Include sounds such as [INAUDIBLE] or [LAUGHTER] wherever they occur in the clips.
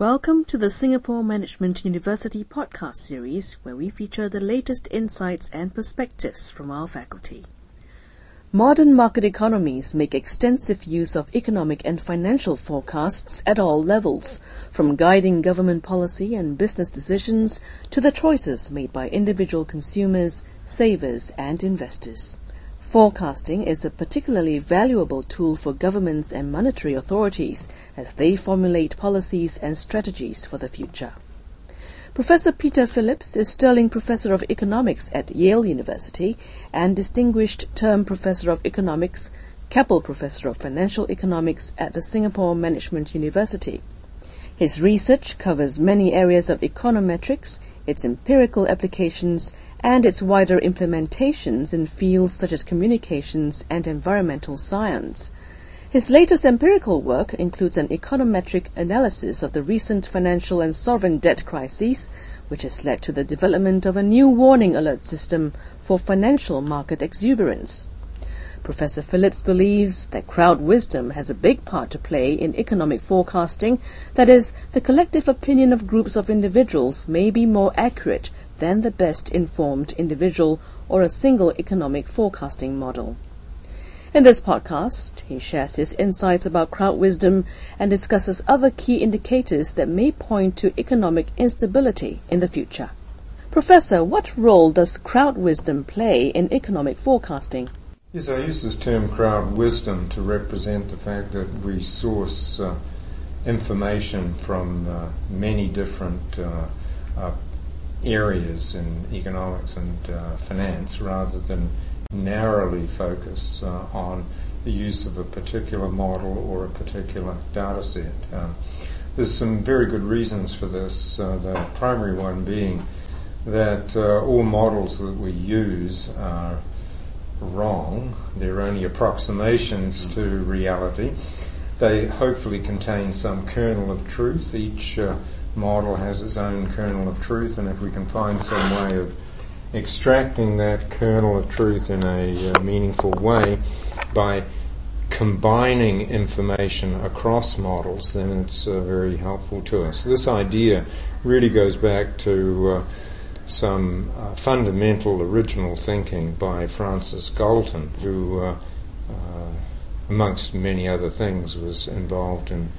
Welcome to the Singapore Management University podcast series, where we feature the latest insights and perspectives from our faculty. Modern market economies make extensive use of economic and financial forecasts at all levels, from guiding government policy and business decisions to the choices made by individual consumers, savers, and investors. Forecasting is a particularly valuable tool for governments and monetary authorities as they formulate policies and strategies for the future. Professor Peter Phillips is Sterling Professor of Economics at Yale University and Distinguished Term Professor of Economics, Keppel Professor of Financial Economics at the Singapore Management University. His research covers many areas of econometrics, its empirical applications, and its wider implementations in fields such as communications and environmental science. His latest empirical work includes an econometric analysis of the recent financial and sovereign debt crises, which has led to the development of a new warning alert system for financial market exuberance. Professor Phillips believes that crowd wisdom has a big part to play in economic forecasting, that is, the collective opinion of groups of individuals may be more accurate than the best informed individual or a single economic forecasting model. In this podcast, he shares his insights about crowd wisdom and discusses other key indicators that may point to economic instability in the future. Professor, what role does crowd wisdom play in economic forecasting? Yes, I use this term crowd wisdom to represent the fact that we source uh, information from uh, many different uh, uh areas in economics and uh, finance rather than narrowly focus uh, on the use of a particular model or a particular data set. Um, there's some very good reasons for this, the primary one being that all models that we use are wrong. They're only approximations to reality. They hopefully contain some kernel of truth. Each uh, model has its own kernel of truth, and if we can find some way of extracting that kernel of truth in a uh, meaningful way by combining information across models, then it's uh, very helpful to us. This idea really goes back to uh, some uh, fundamental original thinking by Francis Galton, who, uh, uh, amongst many other things, was involved in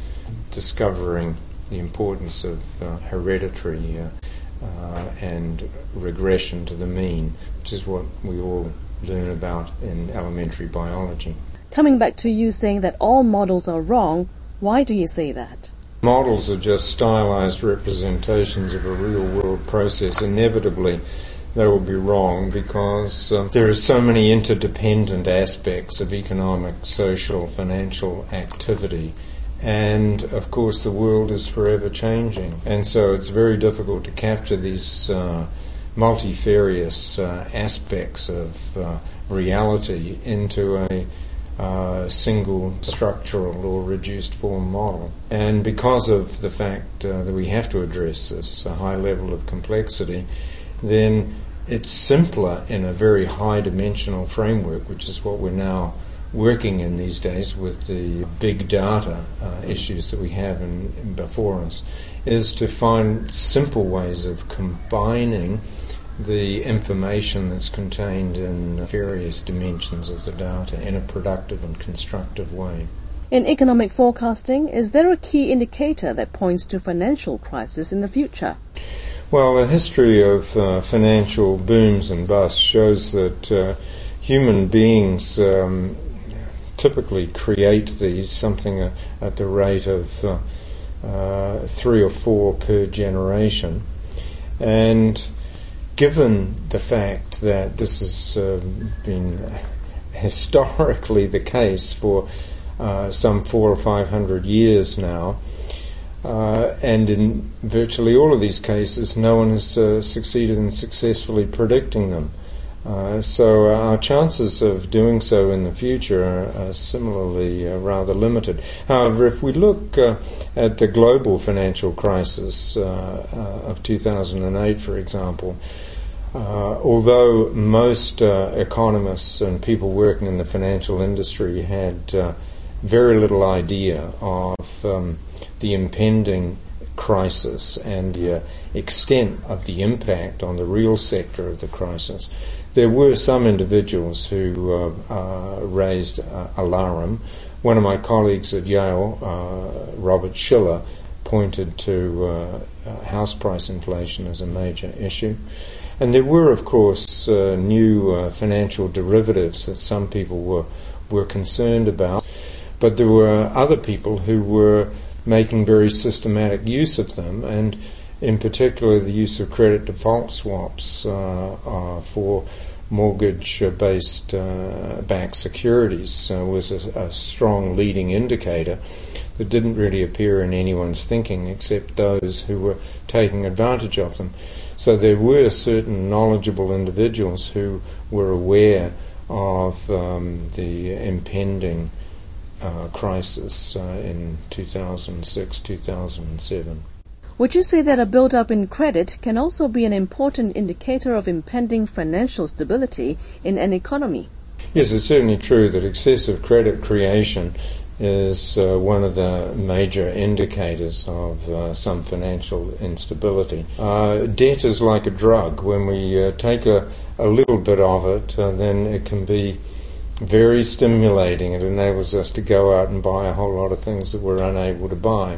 discovering the importance of uh, hereditary uh, uh, and regression to the mean, which is what we all learn about in elementary biology. Coming back to you saying that all models are wrong, why do you say that? Models are just stylized representations of a real world process. Inevitably, they will be wrong because uh, there are so many interdependent aspects of economic, social, financial activity. And of course, the world is forever changing. And so it's very difficult to capture these uh, multifarious uh, aspects of uh, reality into a uh, single structural or reduced form model. And because of the fact uh, that we have to address this high level of complexity, then it's simpler in a very high dimensional framework, which is what we're now working in these days with the big data uh, issues that we have in, in before us, is to find simple ways of combining the information that's contained in various dimensions of the data in a productive and constructive way. In economic forecasting, is there a key indicator that points to financial crisis in the future? Well, the history of uh, financial booms and busts shows that uh, human beings um, typically create these something uh, at the rate of uh, uh, three or four per generation. And given the fact that this has uh, been historically the case for uh, some four or five hundred years now, uh, and in virtually all of these cases, no one has uh, succeeded in successfully predicting them. Uh, so uh, our chances of doing so in the future are, are similarly rather limited. However, if we look at the global financial crisis of 2008, for example, although most economists and people working in the financial industry had very little idea of um, the impending crisis and the uh, extent of the impact on the real sector of the crisis, there were some individuals who uh, uh, raised uh, alarm. One of my colleagues at Yale, uh, Robert Shiller, pointed to uh, house price inflation as a major issue. And there were, of course, new financial derivatives that some people were, were concerned about. But there were other people who were making very systematic use of them, and in particular the use of credit default swaps uh, uh, for mortgage-based uh, backed securities was a, a, strong leading indicator that didn't really appear in anyone's thinking except those who were taking advantage of them. So there were certain knowledgeable individuals who were aware of um, the impending uh, crisis uh, in 2006 2007. Would you say that a build-up in credit can also be an important indicator of impending financial stability in an economy? Yes, it's certainly true that excessive credit creation is uh, one of the major indicators of uh, some financial instability. Uh, debt is like a drug. When we uh, take a, a little bit of it, uh, then it can be very stimulating. It enables us to go out and buy a whole lot of things that we're unable to buy.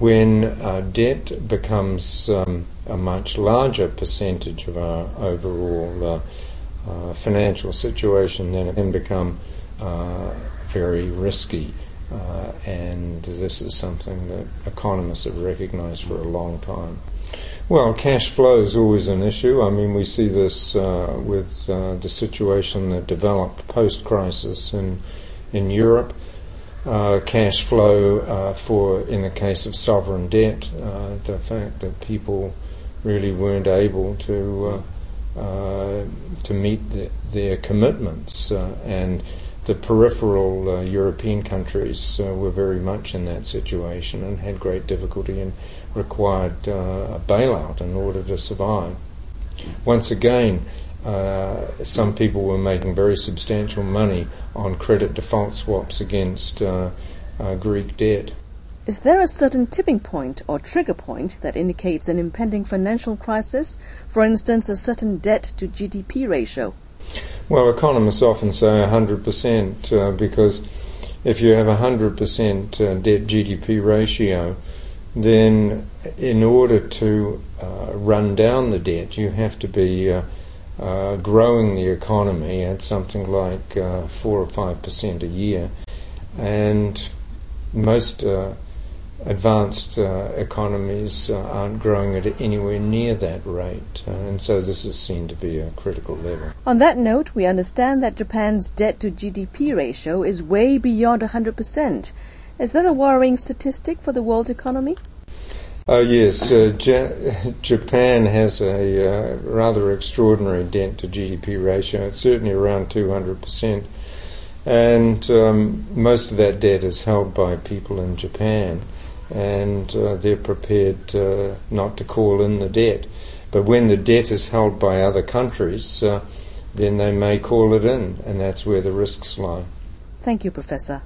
When uh, debt becomes um, a much larger percentage of our overall financial situation, then it can become very risky. Uh, and this is something that economists have recognized for a long time. Well, cash flow is always an issue. I mean, we see this uh, with uh, the situation that developed post crisis in, in Europe. Uh, cash flow uh, for, in the case of sovereign debt, uh, the fact that people really weren't able to to meet the, their commitments and the peripheral uh, European countries uh, were very much in that situation and had great difficulty and required uh, a bailout in order to survive. Once again, uh, some people were making very substantial money on credit default swaps against uh, uh, Greek debt. Is there a certain tipping point or trigger point that indicates an impending financial crisis? For instance, a certain debt to GDP ratio? Well, economists often say 100% uh, because if you have a 100% uh, debt GDP ratio, then in order to uh, run down the debt, you have to be uh, uh, growing the economy at something like uh, 4 or 5% a year. And most advanced uh, economies uh, aren't growing at anywhere near that rate, uh, and so this is seen to be a critical level. On that note, we understand that Japan's debt to GDP ratio is way beyond 100%. Is that a worrying statistic for the world economy? Oh, yes. Uh, J- [LAUGHS] Japan has a uh, rather extraordinary debt to GDP ratio. It's certainly around 200%. And um, most of that debt is held by people in Japan and uh, they're prepared uh, not to call in the debt. But when the debt is held by other countries, uh, then they may call it in, and that's where the risks lie. Thank you, Professor.